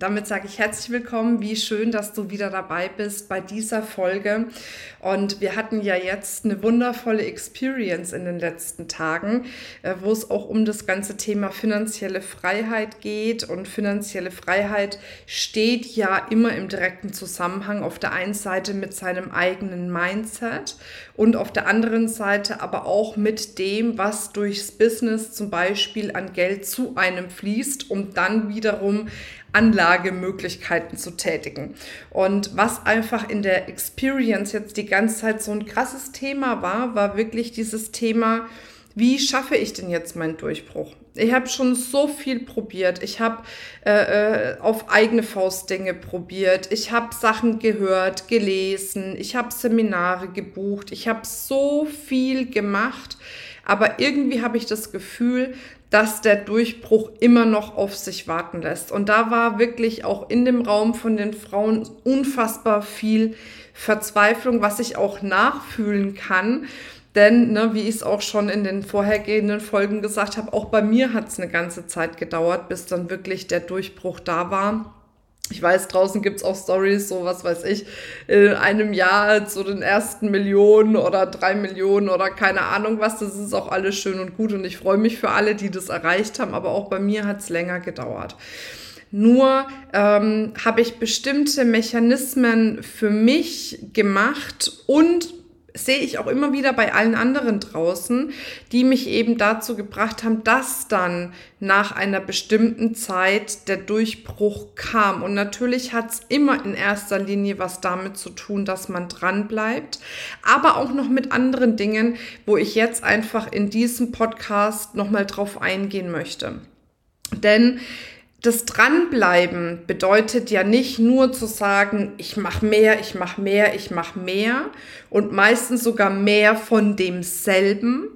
damit sage ich herzlich willkommen. Wie schön, dass du wieder dabei bist bei dieser Folge. Und wir hatten ja jetzt eine wundervolle Experience in den letzten Tagen, äh, wo es auch um das ganze Thema finanzielle Freiheit geht. Und finanzielle Freiheit steht ja immer im direkten Zusammenhang auf der einen Seite mit seinem eigenen Mindset und auf der anderen Seite aber auch mit dem, was durchs Business zum Beispiel an Geld zu einem fließt, um dann wiederum Anlagemöglichkeiten zu tätigen. Und was einfach in der Experience jetzt die ganze Zeit so ein krasses Thema war, war wirklich dieses Thema, wie schaffe ich denn jetzt meinen Durchbruch? Ich habe schon so viel probiert. Ich habe äh, äh, auf eigene Faust Dinge probiert. Ich habe Sachen gehört, gelesen. Ich habe Seminare gebucht. Ich habe so viel gemacht. Aber irgendwie habe ich das Gefühl, dass der Durchbruch immer noch auf sich warten lässt. Und da war wirklich auch in dem Raum von den Frauen unfassbar viel Verzweiflung, was ich auch nachfühlen kann. Denn, ne, wie ich es auch schon in den vorhergehenden Folgen gesagt habe, auch bei mir hat es eine ganze Zeit gedauert, bis dann wirklich der Durchbruch da war. Ich weiß, draußen gibt's auch Stories, so was weiß ich, in einem Jahr zu den ersten Millionen oder drei Millionen oder keine Ahnung was. Das ist auch alles schön und gut und ich freue mich für alle, die das erreicht haben, aber auch bei mir hat's länger gedauert. Nur ähm, habe ich bestimmte Mechanismen für mich gemacht und sehe ich auch immer wieder bei allen anderen draußen, die mich eben dazu gebracht haben, dass dann nach einer bestimmten Zeit der Durchbruch kam. Und natürlich hat es immer in erster Linie was damit zu tun, dass man dran bleibt, aber auch noch mit anderen Dingen, wo ich jetzt einfach in diesem Podcast nochmal drauf eingehen möchte. Denn das Dranbleiben bedeutet ja nicht nur zu sagen, ich mache mehr, ich mache mehr, ich mache mehr und meistens sogar mehr von demselben,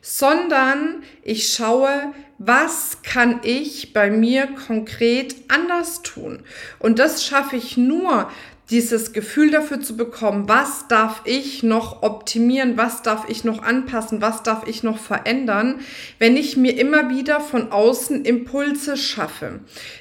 sondern ich schaue, was kann ich bei mir konkret anders tun? Und das schaffe ich nur, dieses Gefühl dafür zu bekommen, was darf ich noch optimieren, was darf ich noch anpassen, was darf ich noch verändern, wenn ich mir immer wieder von außen Impulse schaffe.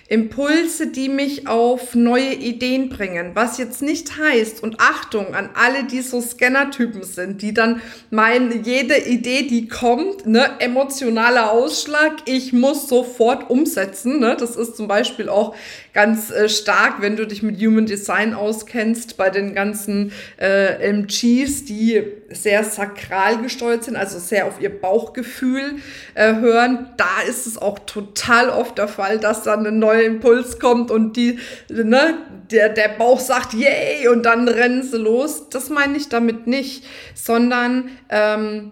Impulse, die mich auf neue Ideen bringen, was jetzt nicht heißt, und Achtung an alle, die so Scanner-Typen sind, die dann meinen, jede Idee, die kommt, ne, emotionaler Ausschlag, ich muss sofort umsetzen, ne, das ist zum Beispiel auch ganz äh, stark, wenn du dich mit Human Design auskennst, bei den ganzen äh, MGs, die sehr sakral gesteuert sind, also sehr auf ihr Bauchgefühl äh, hören, da ist es auch total oft der Fall, dass dann ein neuer Impuls kommt und die, ne, der, der Bauch sagt, yay, und dann rennen sie los. Das meine ich damit nicht, sondern ähm,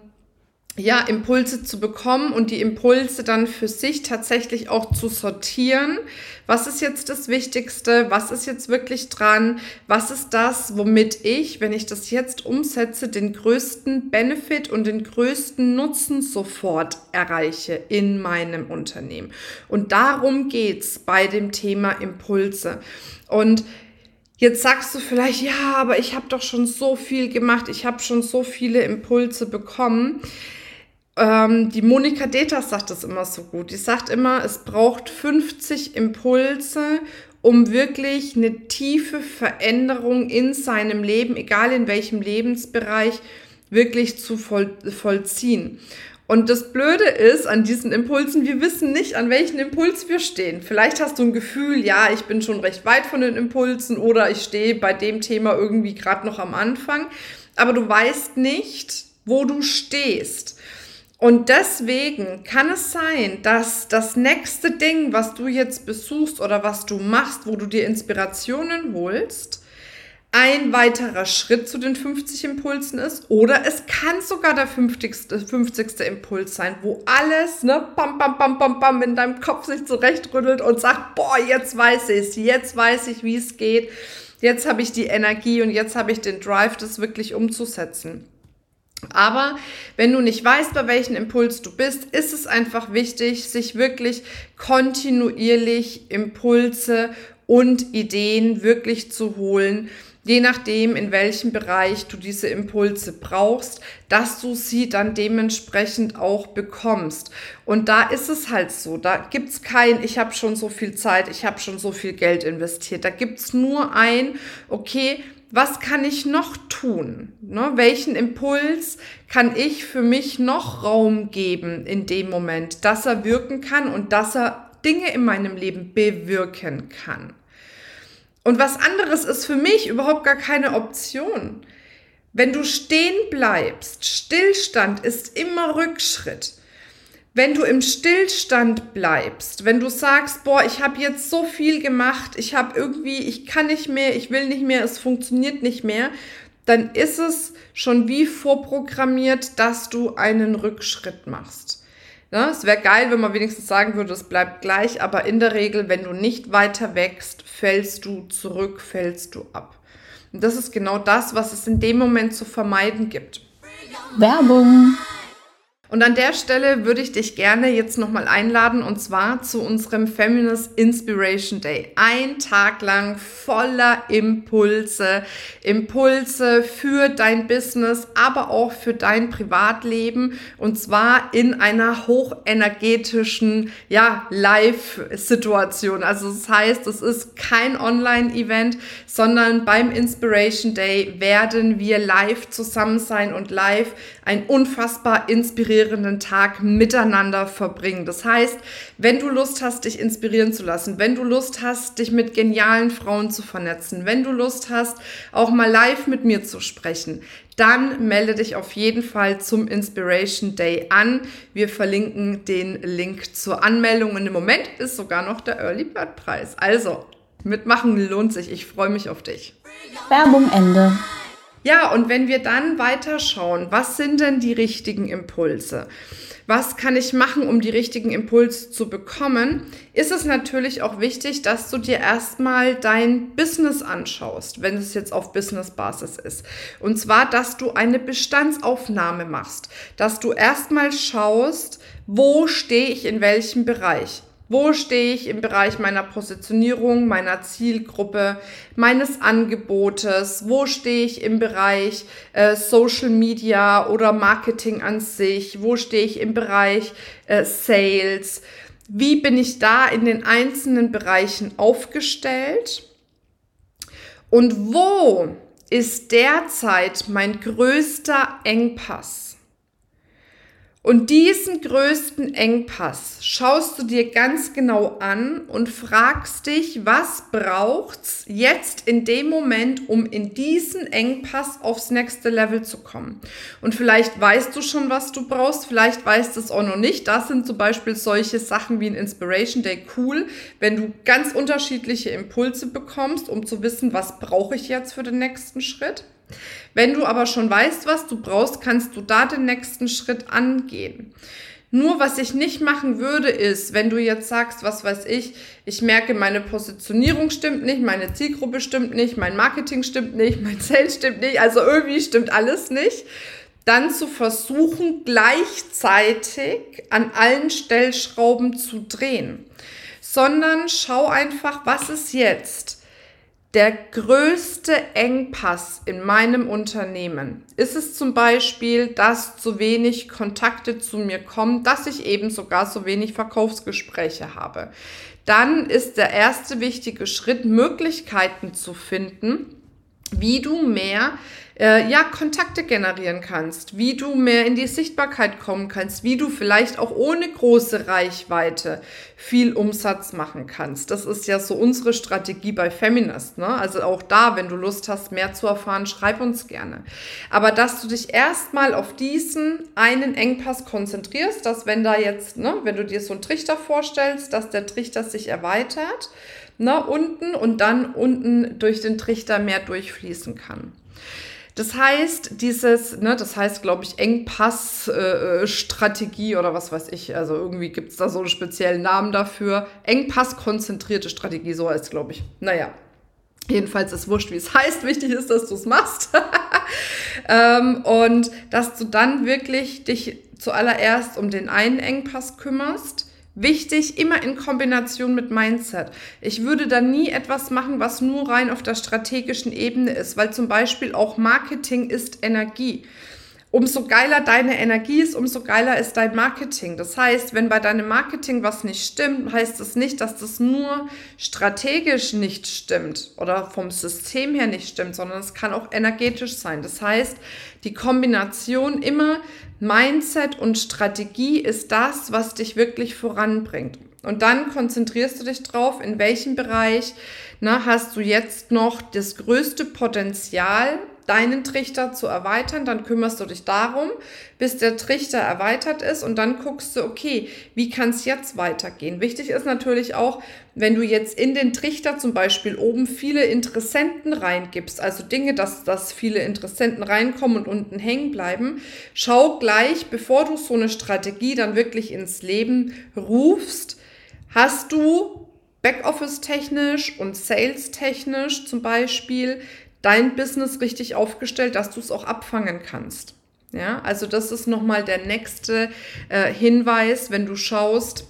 ja, Impulse zu bekommen und die Impulse dann für sich tatsächlich auch zu sortieren. Was ist jetzt das Wichtigste? Was ist jetzt wirklich dran? Was ist das, womit ich, wenn ich das jetzt umsetze, den größten Benefit und den größten Nutzen sofort erreiche in meinem Unternehmen? Und darum geht's bei dem Thema Impulse. Und Jetzt sagst du vielleicht, ja, aber ich habe doch schon so viel gemacht, ich habe schon so viele Impulse bekommen. Ähm, die Monika Detas sagt das immer so gut. Die sagt immer, es braucht 50 Impulse, um wirklich eine tiefe Veränderung in seinem Leben, egal in welchem Lebensbereich, wirklich zu voll, vollziehen. Und das Blöde ist an diesen Impulsen, wir wissen nicht, an welchen Impuls wir stehen. Vielleicht hast du ein Gefühl, ja, ich bin schon recht weit von den Impulsen oder ich stehe bei dem Thema irgendwie gerade noch am Anfang, aber du weißt nicht, wo du stehst. Und deswegen kann es sein, dass das nächste Ding, was du jetzt besuchst oder was du machst, wo du dir Inspirationen holst, ein weiterer Schritt zu den 50 Impulsen ist. Oder es kann sogar der 50. 50. Impuls sein, wo alles, ne, bam, bam, bam, bam, bam, in deinem Kopf sich zurechtrüttelt und sagt, boah, jetzt weiß ich jetzt weiß ich, wie es geht jetzt habe ich die Energie und jetzt habe ich den Drive, das wirklich umzusetzen. Aber wenn du nicht weißt, bei welchem Impuls du bist, ist es einfach wichtig, sich wirklich kontinuierlich Impulse und Ideen wirklich zu holen, je nachdem, in welchem Bereich du diese Impulse brauchst, dass du sie dann dementsprechend auch bekommst. Und da ist es halt so, da gibt's kein, ich habe schon so viel Zeit, ich habe schon so viel Geld investiert. Da gibt's nur ein, okay, was kann ich noch tun? Ne? Welchen Impuls kann ich für mich noch Raum geben in dem Moment, dass er wirken kann und dass er Dinge in meinem Leben bewirken kann? Und was anderes ist für mich überhaupt gar keine Option. Wenn du stehen bleibst, Stillstand ist immer Rückschritt wenn du im Stillstand bleibst, wenn du sagst, boah, ich habe jetzt so viel gemacht, ich habe irgendwie, ich kann nicht mehr, ich will nicht mehr, es funktioniert nicht mehr, dann ist es schon wie vorprogrammiert, dass du einen Rückschritt machst. Ja, es wäre geil, wenn man wenigstens sagen würde, es bleibt gleich, aber in der Regel, wenn du nicht weiter wächst, fällst du zurück, fällst du ab. Und das ist genau das, was es in dem Moment zu vermeiden gibt. Werbung. Und an der Stelle würde ich dich gerne jetzt nochmal einladen und zwar zu unserem Feminist Inspiration Day. Ein Tag lang voller Impulse. Impulse für dein Business, aber auch für dein Privatleben und zwar in einer hochenergetischen, ja, Live-Situation. Also das heißt, es ist kein Online-Event, sondern beim Inspiration Day werden wir live zusammen sein und live ein unfassbar inspirierendes inspirierenden Tag miteinander verbringen. Das heißt, wenn du Lust hast, dich inspirieren zu lassen, wenn du Lust hast, dich mit genialen Frauen zu vernetzen, wenn du Lust hast, auch mal live mit mir zu sprechen, dann melde dich auf jeden Fall zum Inspiration Day an. Wir verlinken den Link zur Anmeldung und im Moment ist sogar noch der Early Bird Preis. Also, mitmachen lohnt sich. Ich freue mich auf dich. Werbung Ende. Ja, und wenn wir dann weiterschauen, was sind denn die richtigen Impulse? Was kann ich machen, um die richtigen Impulse zu bekommen? Ist es natürlich auch wichtig, dass du dir erstmal dein Business anschaust, wenn es jetzt auf Business-Basis ist. Und zwar, dass du eine Bestandsaufnahme machst, dass du erstmal schaust, wo stehe ich in welchem Bereich. Wo stehe ich im Bereich meiner Positionierung, meiner Zielgruppe, meines Angebotes? Wo stehe ich im Bereich äh, Social Media oder Marketing an sich? Wo stehe ich im Bereich äh, Sales? Wie bin ich da in den einzelnen Bereichen aufgestellt? Und wo ist derzeit mein größter Engpass? Und diesen größten Engpass schaust du dir ganz genau an und fragst dich, was braucht's jetzt in dem Moment, um in diesen Engpass aufs nächste Level zu kommen? Und vielleicht weißt du schon, was du brauchst, vielleicht weißt du es auch noch nicht. Das sind zum Beispiel solche Sachen wie ein Inspiration Day cool, wenn du ganz unterschiedliche Impulse bekommst, um zu wissen, was brauche ich jetzt für den nächsten Schritt. Wenn du aber schon weißt, was du brauchst, kannst du da den nächsten Schritt angehen. Nur was ich nicht machen würde, ist, wenn du jetzt sagst, was weiß ich, ich merke, meine Positionierung stimmt nicht, meine Zielgruppe stimmt nicht, mein Marketing stimmt nicht, mein Sales stimmt nicht, also irgendwie stimmt alles nicht, dann zu versuchen, gleichzeitig an allen Stellschrauben zu drehen. Sondern schau einfach, was ist jetzt? Der größte Engpass in meinem Unternehmen ist es zum Beispiel, dass zu wenig Kontakte zu mir kommen, dass ich eben sogar so wenig Verkaufsgespräche habe. Dann ist der erste wichtige Schritt, Möglichkeiten zu finden, wie du mehr äh, ja, Kontakte generieren kannst, wie du mehr in die Sichtbarkeit kommen kannst, wie du vielleicht auch ohne große Reichweite viel Umsatz machen kannst. Das ist ja so unsere Strategie bei Feminist. Ne? Also auch da, wenn du Lust hast, mehr zu erfahren, schreib uns gerne. Aber dass du dich erstmal auf diesen einen Engpass konzentrierst, dass wenn da jetzt, ne, wenn du dir so einen Trichter vorstellst, dass der Trichter sich erweitert, ne, unten und dann unten durch den Trichter mehr durchfließen kann. Das heißt, dieses, ne, das heißt, glaube ich, Engpass-Strategie äh, oder was weiß ich. Also irgendwie gibt es da so einen speziellen Namen dafür. Engpass-konzentrierte Strategie, so heißt es, glaube ich. Naja. Jedenfalls ist wurscht, wie es heißt. Wichtig ist, dass du es machst. ähm, und dass du dann wirklich dich zuallererst um den einen Engpass kümmerst. Wichtig, immer in Kombination mit Mindset. Ich würde da nie etwas machen, was nur rein auf der strategischen Ebene ist, weil zum Beispiel auch Marketing ist Energie umso geiler deine Energie ist, umso geiler ist dein Marketing. Das heißt, wenn bei deinem Marketing was nicht stimmt, heißt das nicht, dass das nur strategisch nicht stimmt oder vom System her nicht stimmt, sondern es kann auch energetisch sein. Das heißt, die Kombination immer Mindset und Strategie ist das, was dich wirklich voranbringt. Und dann konzentrierst du dich drauf, in welchem Bereich na, hast du jetzt noch das größte Potenzial deinen Trichter zu erweitern, dann kümmerst du dich darum, bis der Trichter erweitert ist und dann guckst du, okay, wie kann es jetzt weitergehen? Wichtig ist natürlich auch, wenn du jetzt in den Trichter zum Beispiel oben viele Interessenten reingibst, also Dinge, dass, dass viele Interessenten reinkommen und unten hängen bleiben, schau gleich, bevor du so eine Strategie dann wirklich ins Leben rufst, hast du Backoffice-technisch und Sales-technisch zum Beispiel dein Business richtig aufgestellt, dass du es auch abfangen kannst. Ja, also das ist nochmal der nächste äh, Hinweis, wenn du schaust,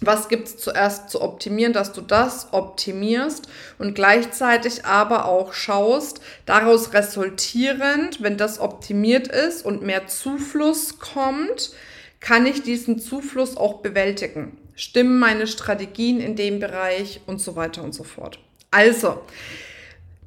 was gibt es zuerst zu optimieren, dass du das optimierst und gleichzeitig aber auch schaust, daraus resultierend, wenn das optimiert ist und mehr Zufluss kommt, kann ich diesen Zufluss auch bewältigen. Stimmen meine Strategien in dem Bereich und so weiter und so fort. Also,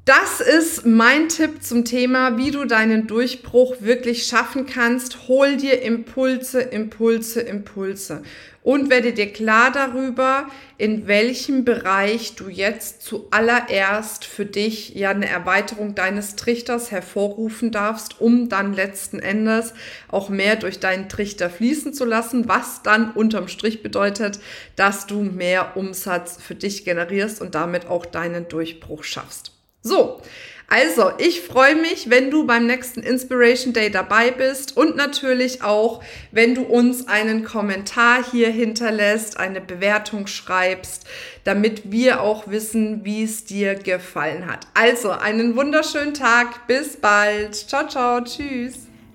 das ist mein Tipp zum Thema, wie du deinen Durchbruch wirklich schaffen kannst. Hol dir Impulse, Impulse, Impulse und werde dir klar darüber, in welchem Bereich du jetzt zuallererst für dich ja eine Erweiterung deines Trichters hervorrufen darfst, um dann letzten Endes auch mehr durch deinen Trichter fließen zu lassen, was dann unterm Strich bedeutet, dass du mehr Umsatz für dich generierst und damit auch deinen Durchbruch schaffst. So, also ich freue mich, wenn du beim nächsten Inspiration Day dabei bist und natürlich auch, wenn du uns einen Kommentar hier hinterlässt, eine Bewertung schreibst, damit wir auch wissen, wie es dir gefallen hat. Also einen wunderschönen Tag, bis bald. Ciao, ciao, tschüss.